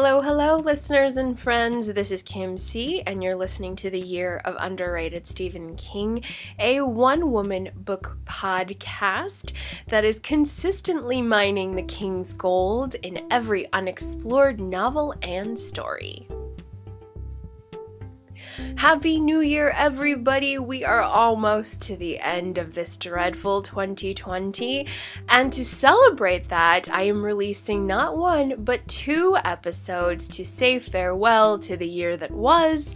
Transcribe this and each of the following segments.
Hello, hello, listeners and friends. This is Kim C, and you're listening to the Year of Underrated Stephen King, a one woman book podcast that is consistently mining the King's gold in every unexplored novel and story. Happy New Year, everybody! We are almost to the end of this dreadful 2020, and to celebrate that, I am releasing not one but two episodes to say farewell to the year that was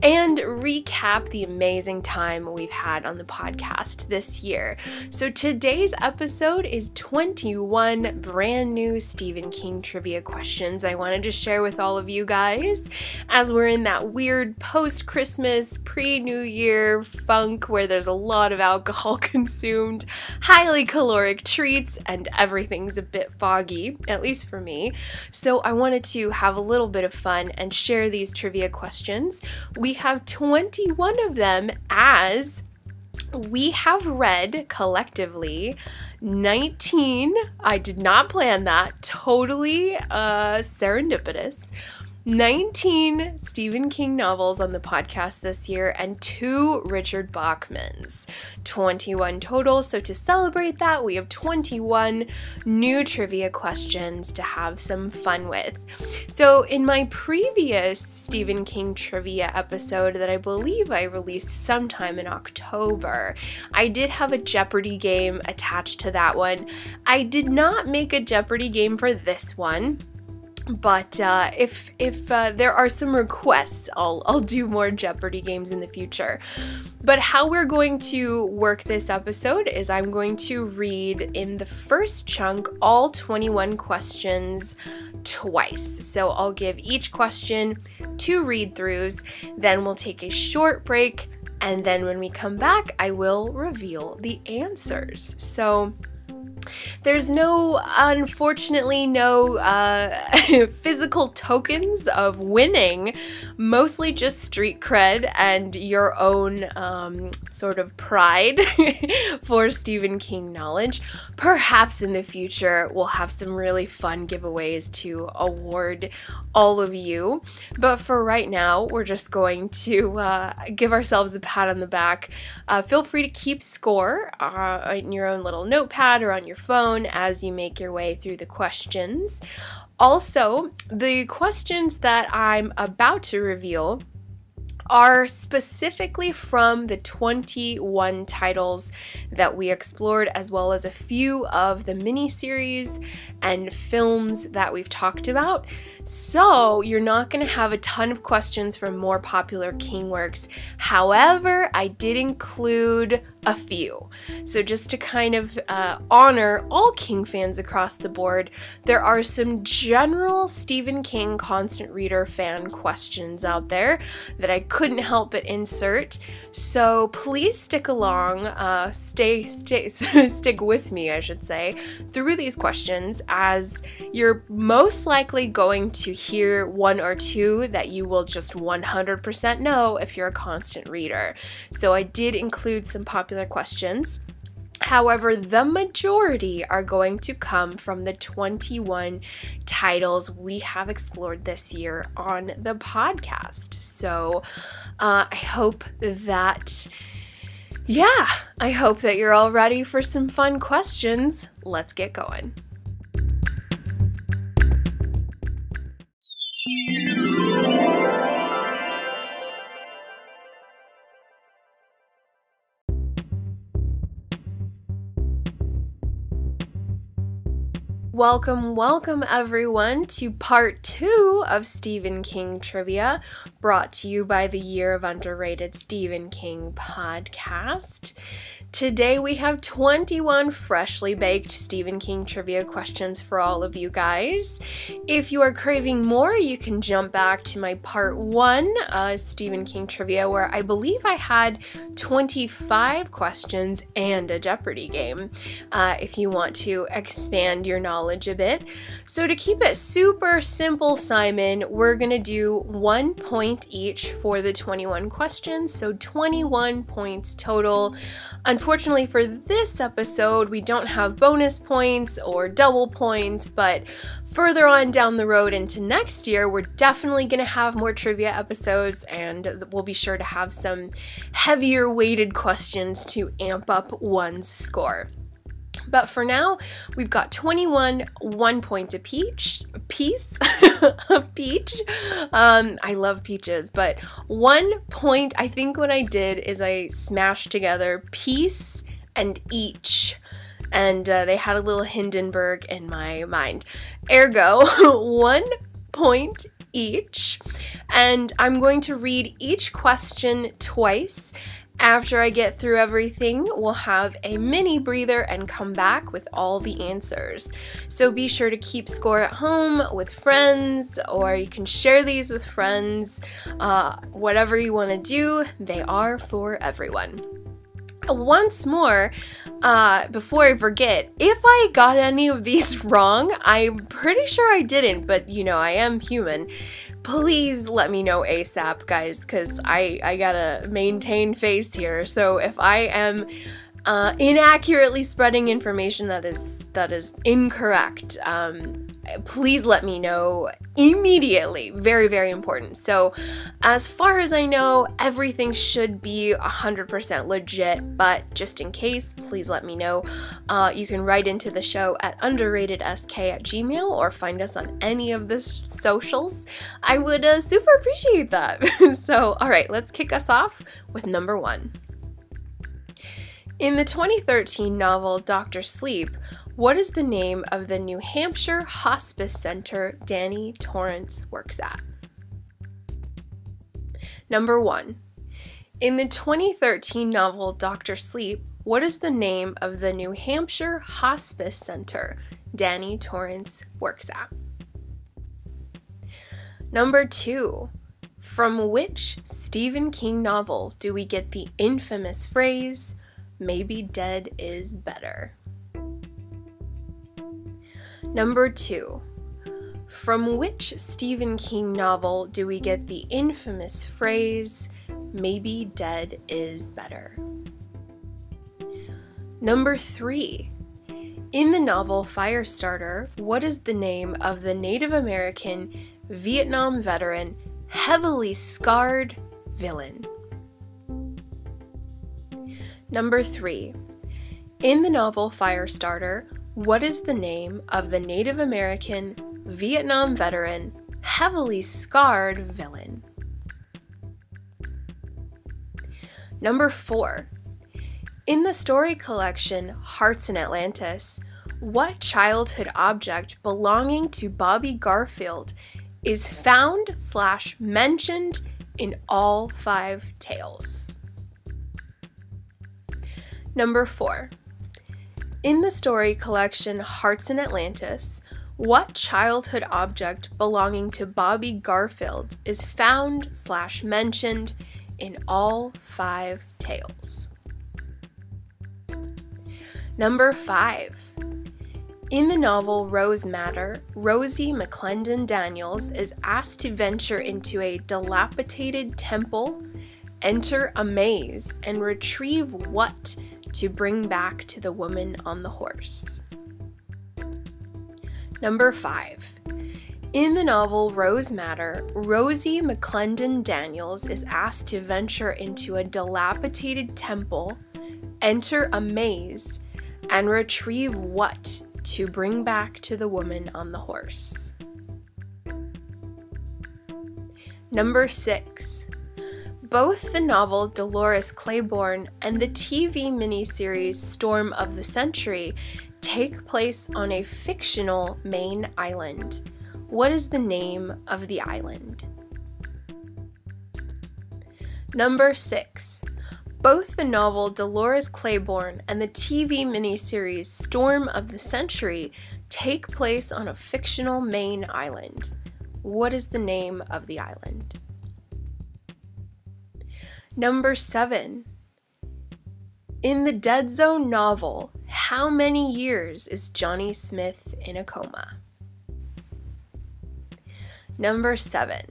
and recap the amazing time we've had on the podcast this year. So, today's episode is 21 brand new Stephen King trivia questions I wanted to share with all of you guys as we're in that weird post Christmas, pre New Year funk where there's a lot of alcohol consumed, highly caloric treats, and everything's a bit foggy, at least for me. So I wanted to have a little bit of fun and share these trivia questions. We have 21 of them as we have read collectively 19 i did not plan that totally uh serendipitous 19 Stephen King novels on the podcast this year and two Richard Bachmans. 21 total. So, to celebrate that, we have 21 new trivia questions to have some fun with. So, in my previous Stephen King trivia episode that I believe I released sometime in October, I did have a Jeopardy game attached to that one. I did not make a Jeopardy game for this one but uh, if if uh, there are some requests, I'll I'll do more Jeopardy games in the future. But how we're going to work this episode is I'm going to read in the first chunk all 21 questions twice. So I'll give each question two read throughs, then we'll take a short break, and then when we come back, I will reveal the answers. So there's no, unfortunately, no uh, physical tokens of winning, mostly just street cred and your own um, sort of pride for Stephen King knowledge. Perhaps in the future, we'll have some really fun giveaways to award all of you. But for right now, we're just going to uh, give ourselves a pat on the back. Uh, feel free to keep score uh, in your own little notepad or on your phone as you make your way through the questions. Also, the questions that I'm about to reveal are specifically from the 21 titles that we explored, as well as a few of the miniseries and films that we've talked about. So, you're not going to have a ton of questions from more popular King works. However, I did include a few. So, just to kind of uh, honor all King fans across the board, there are some general Stephen King constant reader fan questions out there that I couldn't help but insert. So, please stick along, uh, stay, stay, stick with me, I should say, through these questions as you're most likely going to hear one or two that you will just 100% know if you're a constant reader. So I did include some popular questions. However, the majority are going to come from the 21 titles we have explored this year on the podcast. So uh, I hope that, yeah, I hope that you're all ready for some fun questions. Let's get going. Welcome, welcome everyone to part two of Stephen King trivia, brought to you by the Year of Underrated Stephen King podcast. Today we have 21 freshly baked Stephen King trivia questions for all of you guys. If you are craving more, you can jump back to my part one uh, Stephen King trivia, where I believe I had 25 questions and a Jeopardy game uh, if you want to expand your knowledge a bit. So, to keep it super simple, Simon, we're gonna do one point each for the 21 questions, so 21 points total. Unfortunately, Unfortunately, for this episode, we don't have bonus points or double points, but further on down the road into next year, we're definitely going to have more trivia episodes and we'll be sure to have some heavier weighted questions to amp up one's score. But for now, we've got 21, one point a peach, a piece, a peach. Um, I love peaches, but one point, I think what I did is I smashed together piece and each. And uh, they had a little Hindenburg in my mind. Ergo, one point each. And I'm going to read each question twice after I get through everything, we'll have a mini breather and come back with all the answers. So be sure to keep score at home with friends, or you can share these with friends. Uh, whatever you want to do, they are for everyone once more, uh, before I forget, if I got any of these wrong, I'm pretty sure I didn't, but you know, I am human please let me know ASAP, guys, because I, I gotta maintain face here. So if I am uh, inaccurately spreading information that is that is incorrect, um, please let me know immediately. Very, very important. So, as far as I know, everything should be 100% legit, but just in case, please let me know. Uh, you can write into the show at underratedsk at gmail or find us on any of the socials. I would uh, super appreciate that. so, all right, let's kick us off with number one. In the 2013 novel Doctor Sleep, what is the name of the New Hampshire Hospice Center Danny Torrance works at? Number one. In the 2013 novel Doctor Sleep, what is the name of the New Hampshire Hospice Center Danny Torrance works at? Number two. From which Stephen King novel do we get the infamous phrase, maybe dead is better? Number two. From which Stephen King novel do we get the infamous phrase, maybe dead is better? Number three. In the novel Firestarter, what is the name of the Native American Vietnam veteran heavily scarred villain? Number three. In the novel Firestarter, what is the name of the Native American Vietnam veteran heavily scarred villain? Number 4. In the story collection Hearts in Atlantis, what childhood object belonging to Bobby Garfield is found slash mentioned in all five tales? Number 4. In the story collection Hearts in Atlantis, what childhood object belonging to Bobby Garfield is found slash mentioned in all five tales? Number five. In the novel Rose Madder, Rosie McClendon Daniels is asked to venture into a dilapidated temple, enter a maze, and retrieve what to bring back to the woman on the horse. Number 5. In the novel Rose Madder, Rosie McClendon Daniels is asked to venture into a dilapidated temple, enter a maze, and retrieve what to bring back to the woman on the horse. Number 6. Both the novel Dolores Claiborne and the TV miniseries Storm of the Century take place on a fictional Maine island. What is the name of the island? Number 6. Both the novel Dolores Claiborne and the TV miniseries Storm of the Century take place on a fictional Maine island. What is the name of the island? Number seven. In the Dead Zone novel, how many years is Johnny Smith in a coma? Number seven.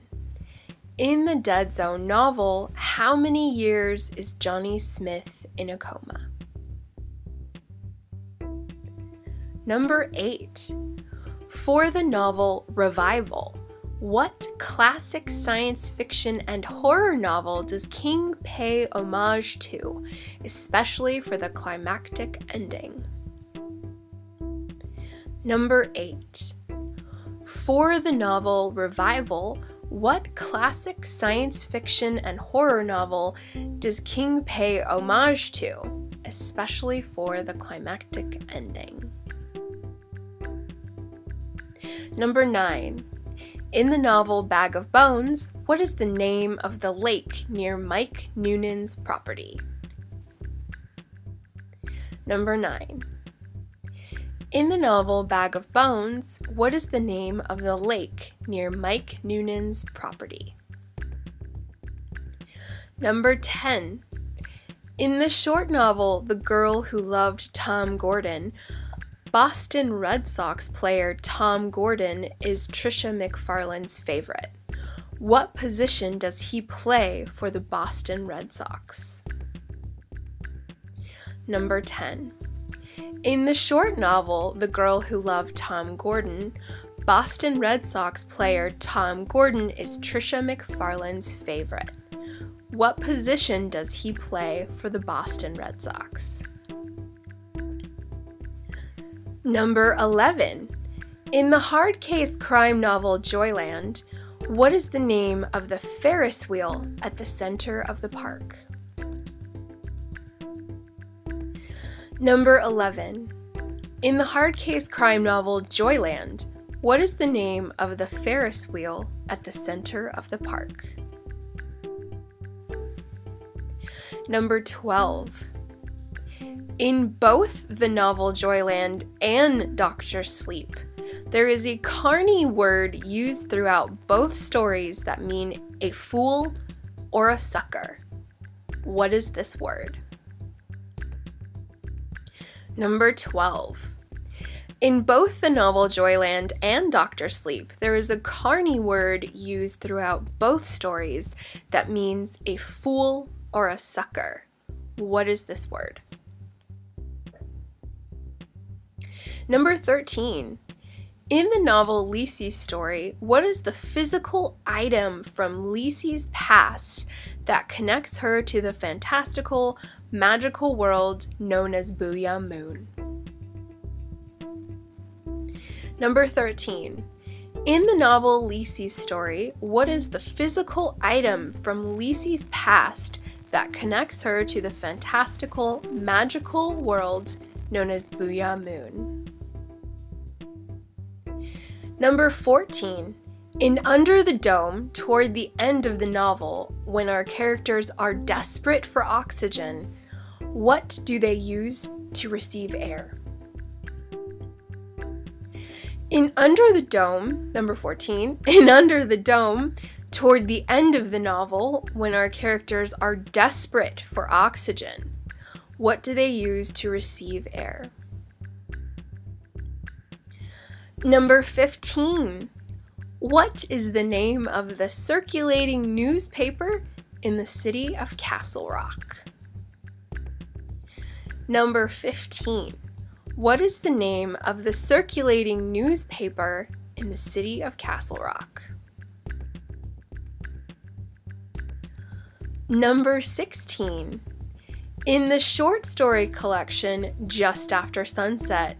In the Dead Zone novel, how many years is Johnny Smith in a coma? Number eight. For the novel Revival, what classic science fiction and horror novel does King pay homage to, especially for the climactic ending? Number 8. For the novel Revival, what classic science fiction and horror novel does King pay homage to, especially for the climactic ending? Number 9. In the novel Bag of Bones, what is the name of the lake near Mike Noonan's property? Number 9. In the novel Bag of Bones, what is the name of the lake near Mike Noonan's property? Number 10. In the short novel The Girl Who Loved Tom Gordon, Boston Red Sox player Tom Gordon is Trisha McFarlane's favorite. What position does he play for the Boston Red Sox? Number 10. In the short novel The Girl Who Loved Tom Gordon, Boston Red Sox player Tom Gordon is Trisha McFarlane's favorite. What position does he play for the Boston Red Sox? Number 11. In the hard case crime novel Joyland, what is the name of the Ferris wheel at the center of the park? Number 11. In the hard case crime novel Joyland, what is the name of the Ferris wheel at the center of the park? Number 12. In both the novel Joyland and Doctor Sleep, there is a Carney word used throughout both stories that mean a fool or a sucker. What is this word? Number 12. In both the novel Joyland and Doctor Sleep, there is a Carney word used throughout both stories that means a fool or a sucker. What is this word? Number 13. In the novel Lisey's story, what is the physical item from Lisey's past that connects her to the fantastical, magical world known as Boo'ya Moon? Number 13. In the novel Lisey's story, what is the physical item from Lisey's past that connects her to the fantastical, magical world known as Boo'ya Moon? Number 14. In Under the Dome, toward the end of the novel, when our characters are desperate for oxygen, what do they use to receive air? In Under the Dome, number 14, in Under the Dome, toward the end of the novel, when our characters are desperate for oxygen, what do they use to receive air? Number 15. What is the name of the circulating newspaper in the city of Castle Rock? Number 15. What is the name of the circulating newspaper in the city of Castle Rock? Number 16. In the short story collection Just After Sunset,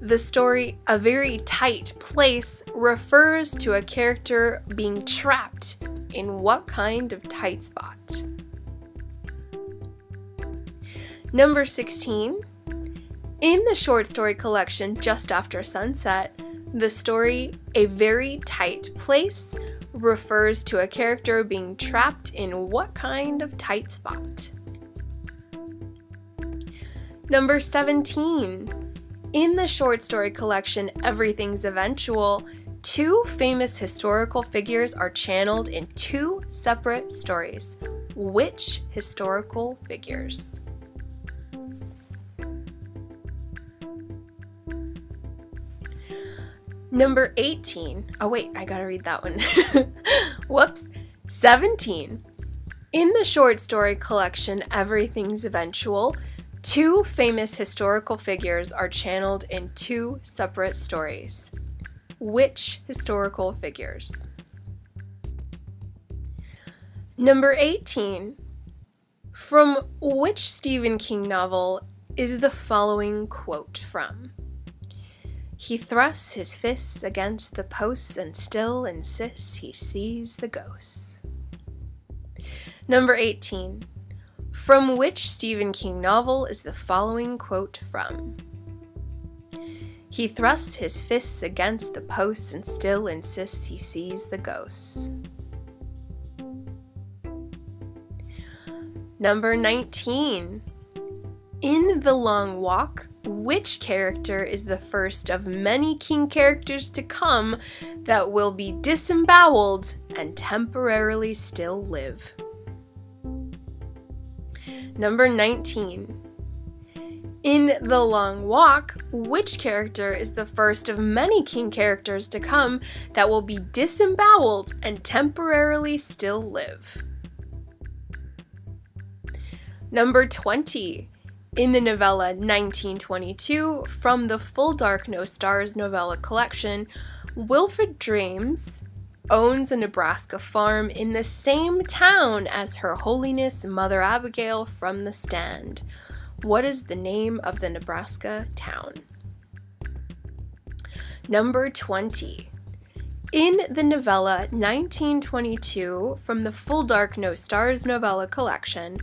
the story A Very Tight Place refers to a character being trapped in what kind of tight spot? Number 16. In the short story collection Just After Sunset, the story A Very Tight Place refers to a character being trapped in what kind of tight spot? Number 17. In the short story collection Everything's Eventual, two famous historical figures are channeled in two separate stories. Which historical figures? Number 18. Oh, wait, I gotta read that one. Whoops. 17. In the short story collection Everything's Eventual, Two famous historical figures are channeled in two separate stories. Which historical figures? Number 18. From which Stephen King novel is the following quote from? He thrusts his fists against the posts and still insists he sees the ghosts. Number 18. From which Stephen King novel is the following quote from? He thrusts his fists against the posts and still insists he sees the ghosts. Number 19. In The Long Walk, which character is the first of many King characters to come that will be disemboweled and temporarily still live? Number 19. In The Long Walk, which character is the first of many King characters to come that will be disemboweled and temporarily still live? Number 20. In the novella 1922 from the Full Dark No Stars novella collection, Wilfred James owns a Nebraska farm in the same town as Her Holiness Mother Abigail from the stand. What is the name of the Nebraska town? Number 20. In the novella 1922 from the Full Dark No Stars novella collection,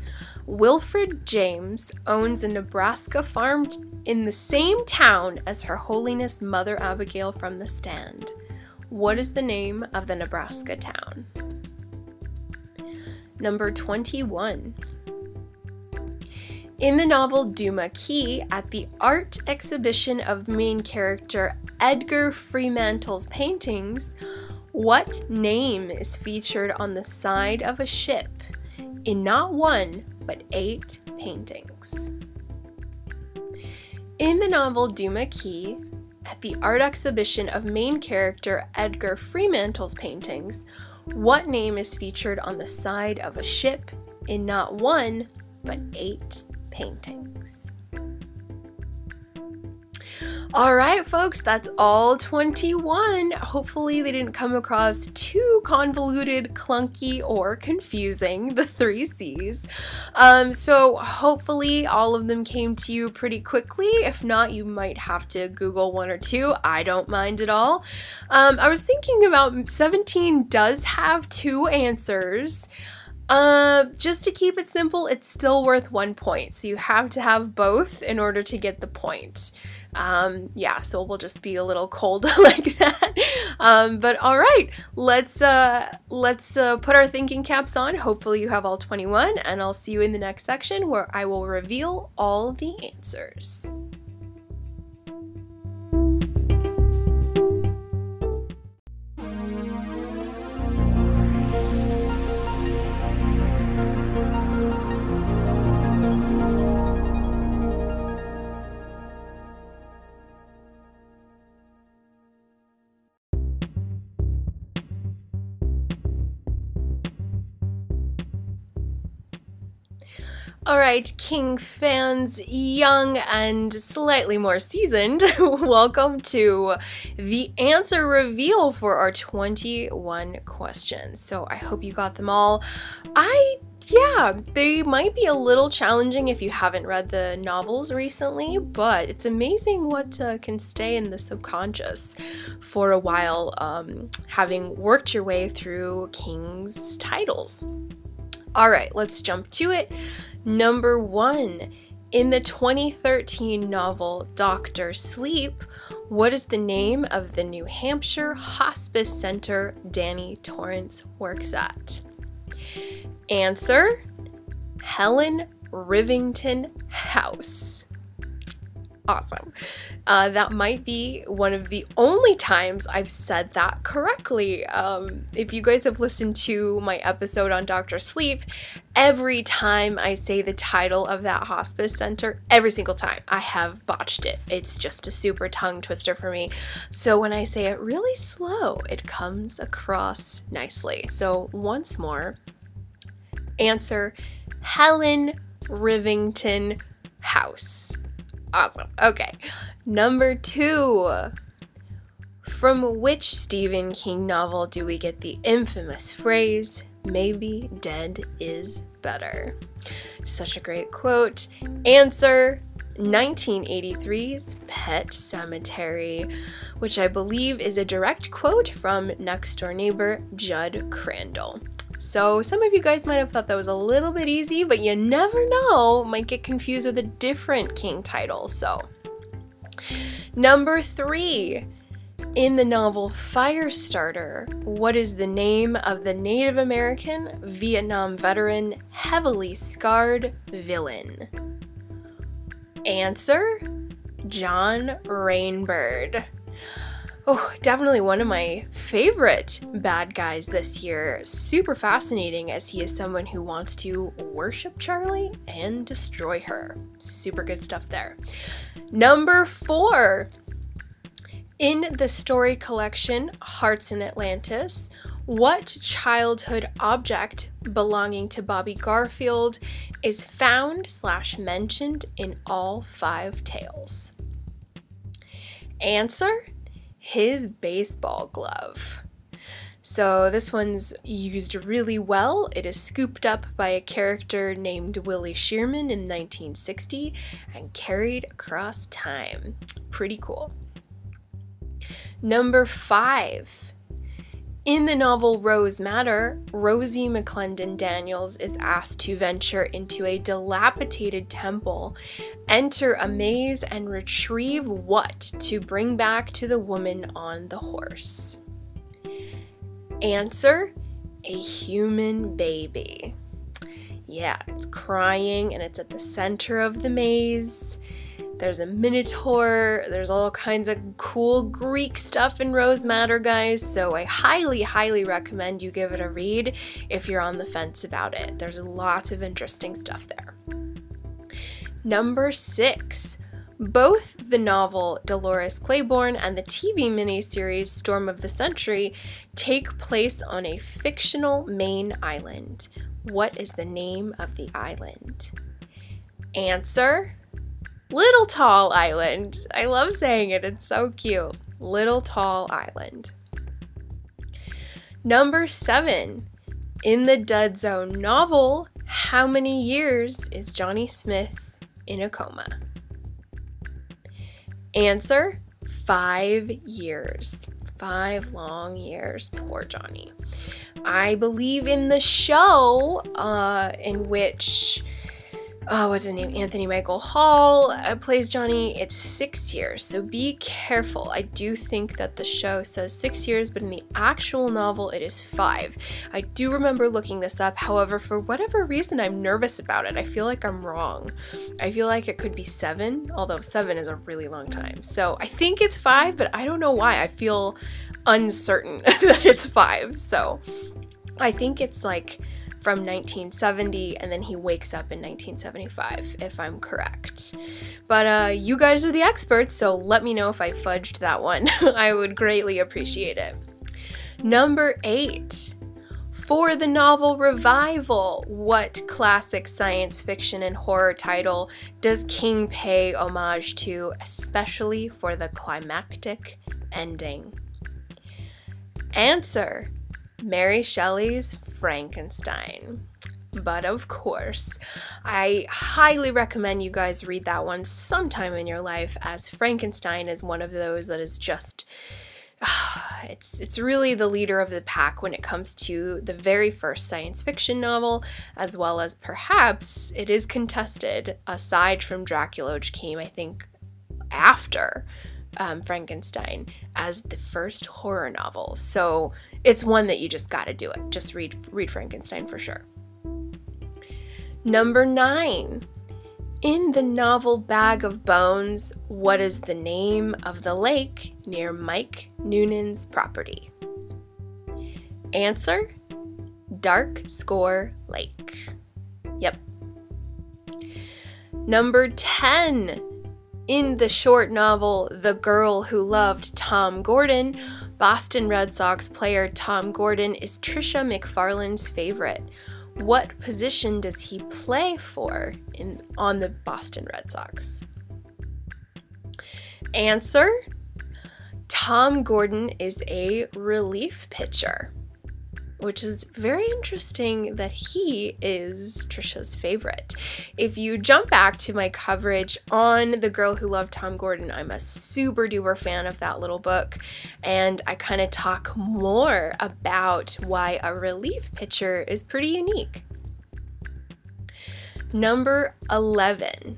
Wilfred James owns a Nebraska farm in the same town as Her Holiness Mother Abigail from the stand. What is the name of the Nebraska town? Number 21. In the novel Duma Key, at the art exhibition of main character Edgar Freemantle's paintings, what name is featured on the side of a ship in not one, but eight paintings? In the novel Duma Key, at the art exhibition of main character Edgar Freemantle's paintings, what name is featured on the side of a ship in not one, but eight paintings. All right, folks, that's all 21. Hopefully, they didn't come across too convoluted, clunky, or confusing, the three C's. Um, so, hopefully, all of them came to you pretty quickly. If not, you might have to Google one or two. I don't mind at all. Um, I was thinking about 17 does have two answers. Uh, just to keep it simple, it's still worth one point. So you have to have both in order to get the point. Um, yeah, so we'll just be a little cold like that. Um, but all right, let's uh, let's uh, put our thinking caps on. Hopefully you have all 21, and I'll see you in the next section where I will reveal all the answers. All right, King fans, young and slightly more seasoned, welcome to the answer reveal for our 21 questions. So I hope you got them all. I yeah, they might be a little challenging if you haven't read the novels recently, but it's amazing what uh, can stay in the subconscious for a while, um, having worked your way through King's titles. All right, let's jump to it. Number one, in the 2013 novel Doctor Sleep, what is the name of the New Hampshire Hospice Center Danny Torrance works at? Answer Helen Rivington House awesome. Uh, that might be one of the only times I've said that correctly. Um, if you guys have listened to my episode on Dr. Sleep, every time I say the title of that hospice center, every single time I have botched it. It's just a super tongue twister for me. So when I say it really slow, it comes across nicely. So once more, answer Helen Rivington House. Awesome. Okay. Number two. From which Stephen King novel do we get the infamous phrase, maybe dead is better? Such a great quote. Answer 1983's Pet Sematary, which I believe is a direct quote from next door neighbor Judd Crandall. So, some of you guys might have thought that was a little bit easy, but you never know, might get confused with a different King title. So, number three. In the novel Firestarter, what is the name of the Native American Vietnam veteran heavily scarred villain? Answer John Rainbird. Oh, definitely one of my favorite bad guys this year. Super fascinating as he is someone who wants to worship Charlie and destroy her. Super good stuff there. Number four. In the story collection Hearts in Atlantis, what childhood object belonging to Bobby Garfield is found slash mentioned in all five tales? Answer his baseball glove. So this one's used really well. It is scooped up by a character named Willie Shearman in 1960 and carried across time. Pretty cool. Number five. In the novel Rose Madder, Rosie McClendon Daniels is asked to venture into a dilapidated temple, enter a maze, and retrieve what to bring back to the woman on the horse? Answer A human baby. Yeah, it's crying and it's at the center of the maze. There's a minotaur, there's all kinds of cool Greek stuff in Rose Madder, guys, so I highly, highly recommend you give it a read if you're on the fence about it. There's lots of interesting stuff there. Number six. Both the novel Dolores Claiborne and the TV miniseries Storm of the Century take place on a fictional Maine island. What is the name of the island? Answer Little Tall Island. I love saying it, it's so cute. Little Tall Island. Number seven. In the Dead Zone novel, how many years is Johnny Smith in a coma? Answer five years. Five long years. Poor Johnny. I believe in the show uh, in which oh, what's his name? Anthony Michael Hall uh, plays Johnny. It's six years, so be careful. I do think that the show says six years, but in the actual novel, it is five. I do remember looking this up. However, for whatever reason, I'm nervous about it. I feel like I'm wrong. I feel like it could be seven, although seven is a really long time. So I think it's five, but I don't know why. I feel uncertain that it's five. So I think it's like from 1970 and then he wakes up in 1975 if I'm correct. But uh, you guys are the experts, so let me know if I fudged that one. I would greatly appreciate it. Number 8. For the novel Revival, what classic science fiction and horror title does King pay homage to, especially for the climactic ending? Answer Mary Shelley's Frankenstein. But of course, I highly recommend you guys read that one sometime in your life, as Frankenstein is one of those that is just. It's it's really the leader of the pack when it comes to the very first science fiction novel, as well as perhaps it is contested aside from Dracula, which came I think after um, Frankenstein as the first horror novel. So it's one that you just got to do it. Just read read Frankenstein for sure. Number 9. In the novel Bag of Bones, what is the name of the lake near Mike Noonan's property? Answer Dark Score Lake. Yep. Number 10. In the short novel The Girl Who Loved Tom Gordon, Boston Red Sox player Tom Gordon is Trisha McFarlane's favorite. What position does he play for in on the Boston Red Sox? Answer Tom Gordon is a relief pitcher which is very interesting that he is Trisha's favorite. If you jump back to my coverage on The Girl Who Loved Tom Gordon, I'm a super duper fan of that little book, and I kind of talk more about why a relief pitcher is pretty unique. Number 11.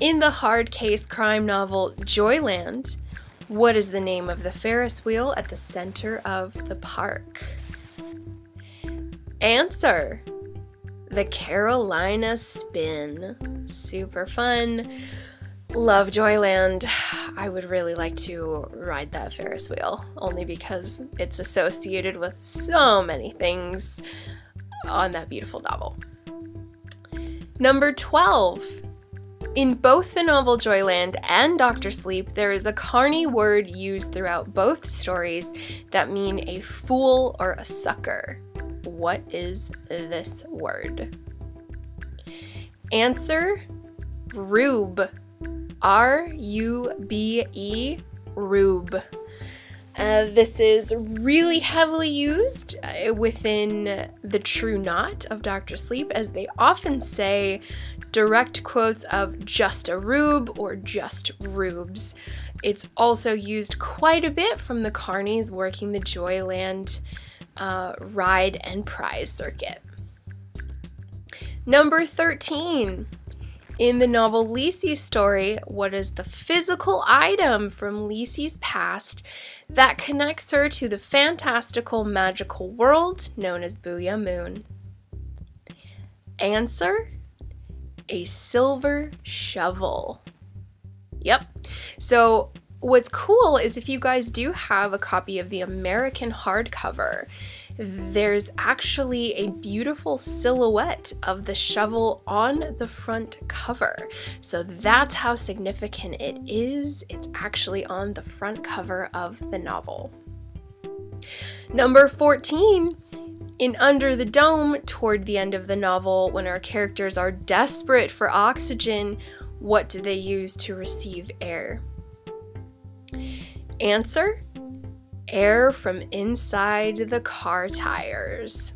In the hard case crime novel Joyland, what is the name of the Ferris wheel at the center of the park? Answer the Carolina Spin. Super fun. Love Joyland. I would really like to ride that Ferris wheel, only because it's associated with so many things on that beautiful novel. Number 12. In both the novel Joyland and Doctor Sleep, there is a Carney word used throughout both stories that mean a fool or a sucker. What is this word? Answer Rube. R U B E, Rube. Uh, this is really heavily used uh, within the True Knot of Doctor Sleep, as they often say direct quotes of just a rube or just rubes. It's also used quite a bit from the Carneys working the Joyland uh, ride and prize circuit. Number 13. In the novel Lisey's story, what is the physical item from Lisey's past that connects her to the fantastical magical world known as Boo'ya Moon? Answer a silver shovel. Yep. So What's cool is if you guys do have a copy of the American hardcover, there's actually a beautiful silhouette of the shovel on the front cover. So that's how significant it is. It's actually on the front cover of the novel. Number 14. In Under the Dome, toward the end of the novel, when our characters are desperate for oxygen, what do they use to receive air? Answer air from inside the car tires.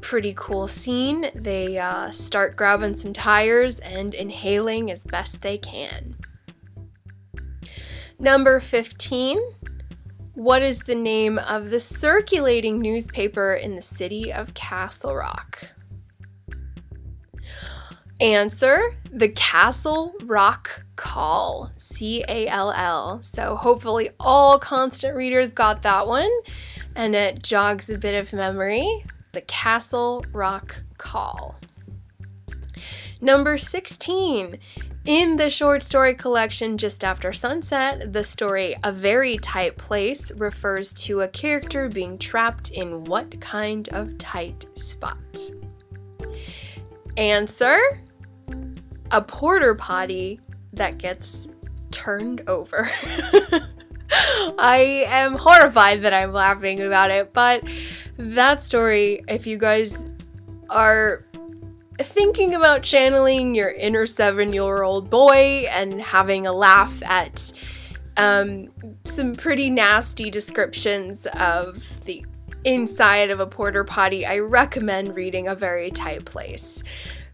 Pretty cool scene. They uh, start grabbing some tires and inhaling as best they can. Number 15. What is the name of the circulating newspaper in the city of Castle Rock? Answer the Castle Rock Call, C A L L. So hopefully all constant readers got that one and it jogs a bit of memory. The Castle Rock Call. Number 16. In the short story collection Just After Sunset, the story A Very Tight Place refers to a character being trapped in what kind of tight spot? Answer a porta potty that gets turned over. I am horrified that I'm laughing about it, but that story, if you guys are thinking about channeling your inner seven year old boy and having a laugh at um, some pretty nasty descriptions of the inside of a porta potty, I recommend reading A Very Tight Place.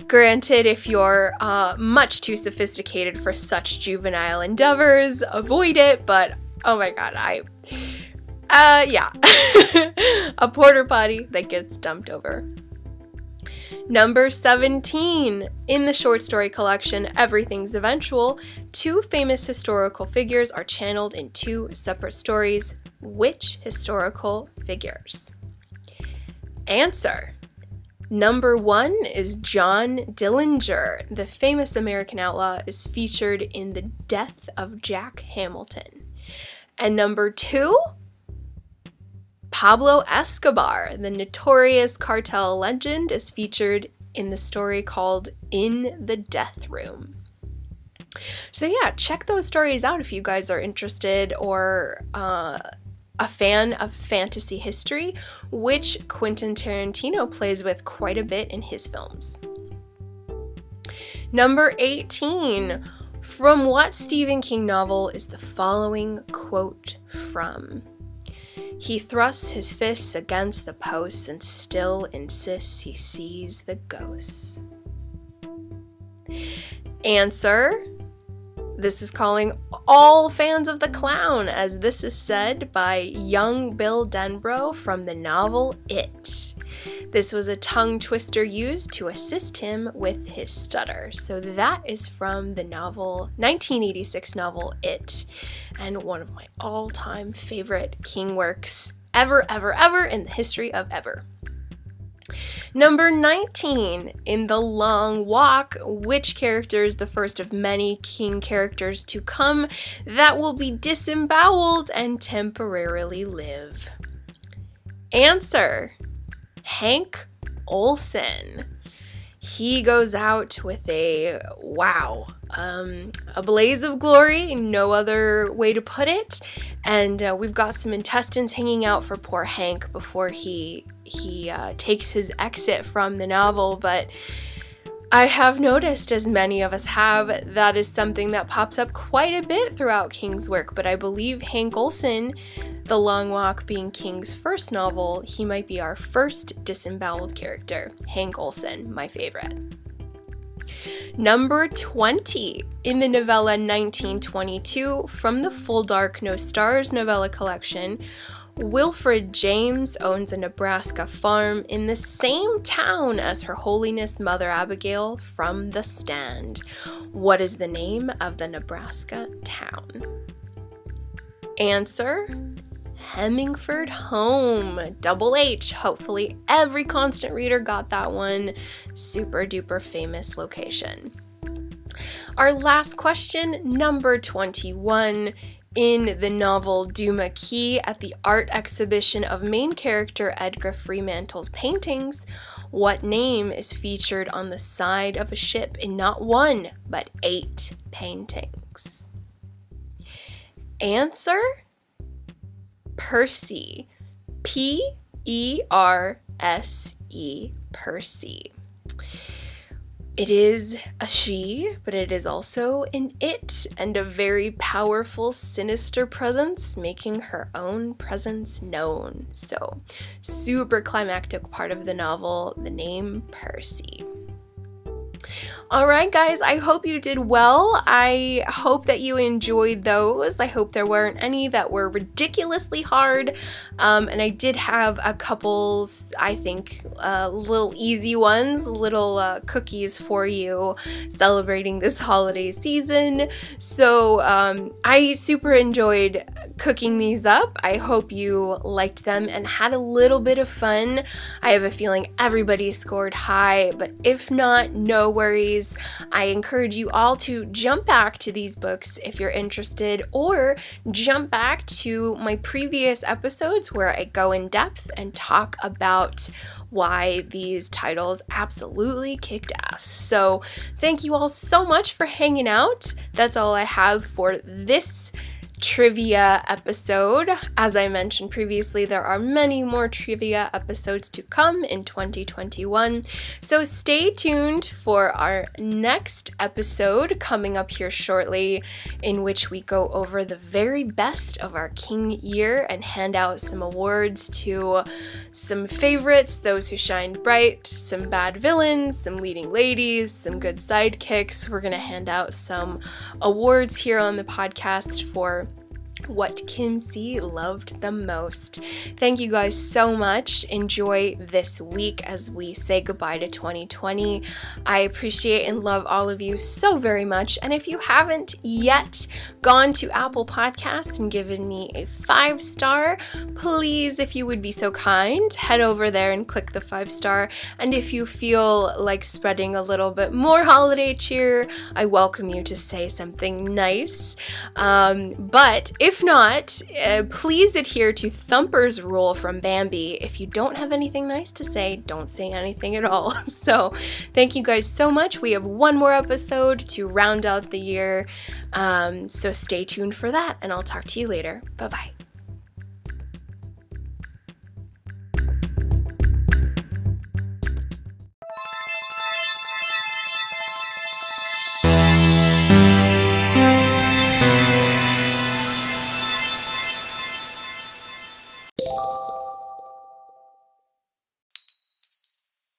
Granted, if you're uh, much too sophisticated for such juvenile endeavors, avoid it, but oh my god, I. Uh, yeah. a porta potty that gets dumped over. Number 17. In the short story collection Everything's Eventual, two famous historical figures are channeled in two separate stories. Which historical figures? Answer Number one is John Dillinger. The famous American outlaw is featured in The Death of Jack Hamilton. And number two, Pablo Escobar, the notorious cartel legend, is featured in the story called In the Death Room. So, yeah, check those stories out if you guys are interested or uh, a fan of fantasy history, which Quentin Tarantino plays with quite a bit in his films. Number 18. From what Stephen King novel is the following quote from? He thrusts his fists against the posts and still insists he sees the ghosts. Answer this is calling all fans of the clown, as this is said by young Bill Denbrough from the novel It. This was a tongue twister used to assist him with his stutter. So that is from the novel, 1986 novel It, and one of my all time favorite King works ever, ever, ever in the history of ever. Number 19, in The Long Walk, which character is the first of many King characters to come that will be disemboweled and temporarily live? Answer Hank Olson. He goes out with a wow, um, a blaze of glory, no other way to put it. And uh, we've got some intestines hanging out for poor Hank before he he uh, takes his exit from the novel, but I have noticed, as many of us have, that is something that pops up quite a bit throughout King's work. But I believe Hank Olson, The Long Walk being King's first novel, he might be our first disemboweled character. Hank Olson, my favorite. Number 20 in the novella 1922 from the Full Dark No Stars novella collection Wilfred James owns a Nebraska farm in the same town as Her Holiness Mother Abigail from The Stand. What is the name of the Nebraska town? Answer Hemingford Home. Double H. Hopefully, every constant reader got that one. Super duper famous location. Our last question, number 21 in the novel Duma Key at the art exhibition of main character Edgar Freemantle's paintings, what name is featured on the side of a ship in not one, but eight paintings? Answer Perse. P E R S E Perse. It is a she, but it is also an it and a very powerful, sinister presence, making her own presence known. So, super climactic part of the novel, the name Perse. Alright, guys, I hope you did well. I hope that you enjoyed those. I hope there weren't any that were ridiculously hard. Um, and I did have a couple, I think, uh, little easy ones, little uh, cookies for you celebrating this holiday season. So um, I super enjoyed cooking these up. I hope you liked them and had a little bit of fun. I have a feeling everybody scored high, but if not, no worries. I encourage you all to jump back to these books if you're interested, or jump back to my previous episodes where I go in depth and talk about why these titles absolutely kicked ass. So, thank you all so much for hanging out. That's all I have for this trivia episode. As I mentioned previously, there are many more trivia episodes to come in 2021. So stay tuned for our next episode coming up here shortly, in which we go over the very best of our King year and hand out some awards to some favorites, those who shined bright, some bad villains, some leading ladies, some good sidekicks. We're going to hand out some awards here on the podcast for what Kim C loved the most. Thank you guys so much. Enjoy this week as we say goodbye to 2020. I appreciate and love all of you so very much. And if you haven't yet gone to Apple Podcasts and given me a five star, please, if you would be so kind, head over there and click the five star. And if you feel like spreading a little bit more holiday cheer, I welcome you to say something nice. Um, but if if not, uh, please adhere to Thumper's rule from Bambi. If you don't have anything nice to say, don't say anything at all. So, thank you guys so much. We have one more episode to round out the year. Um, so, stay tuned for that, and I'll talk to you later. Bye bye.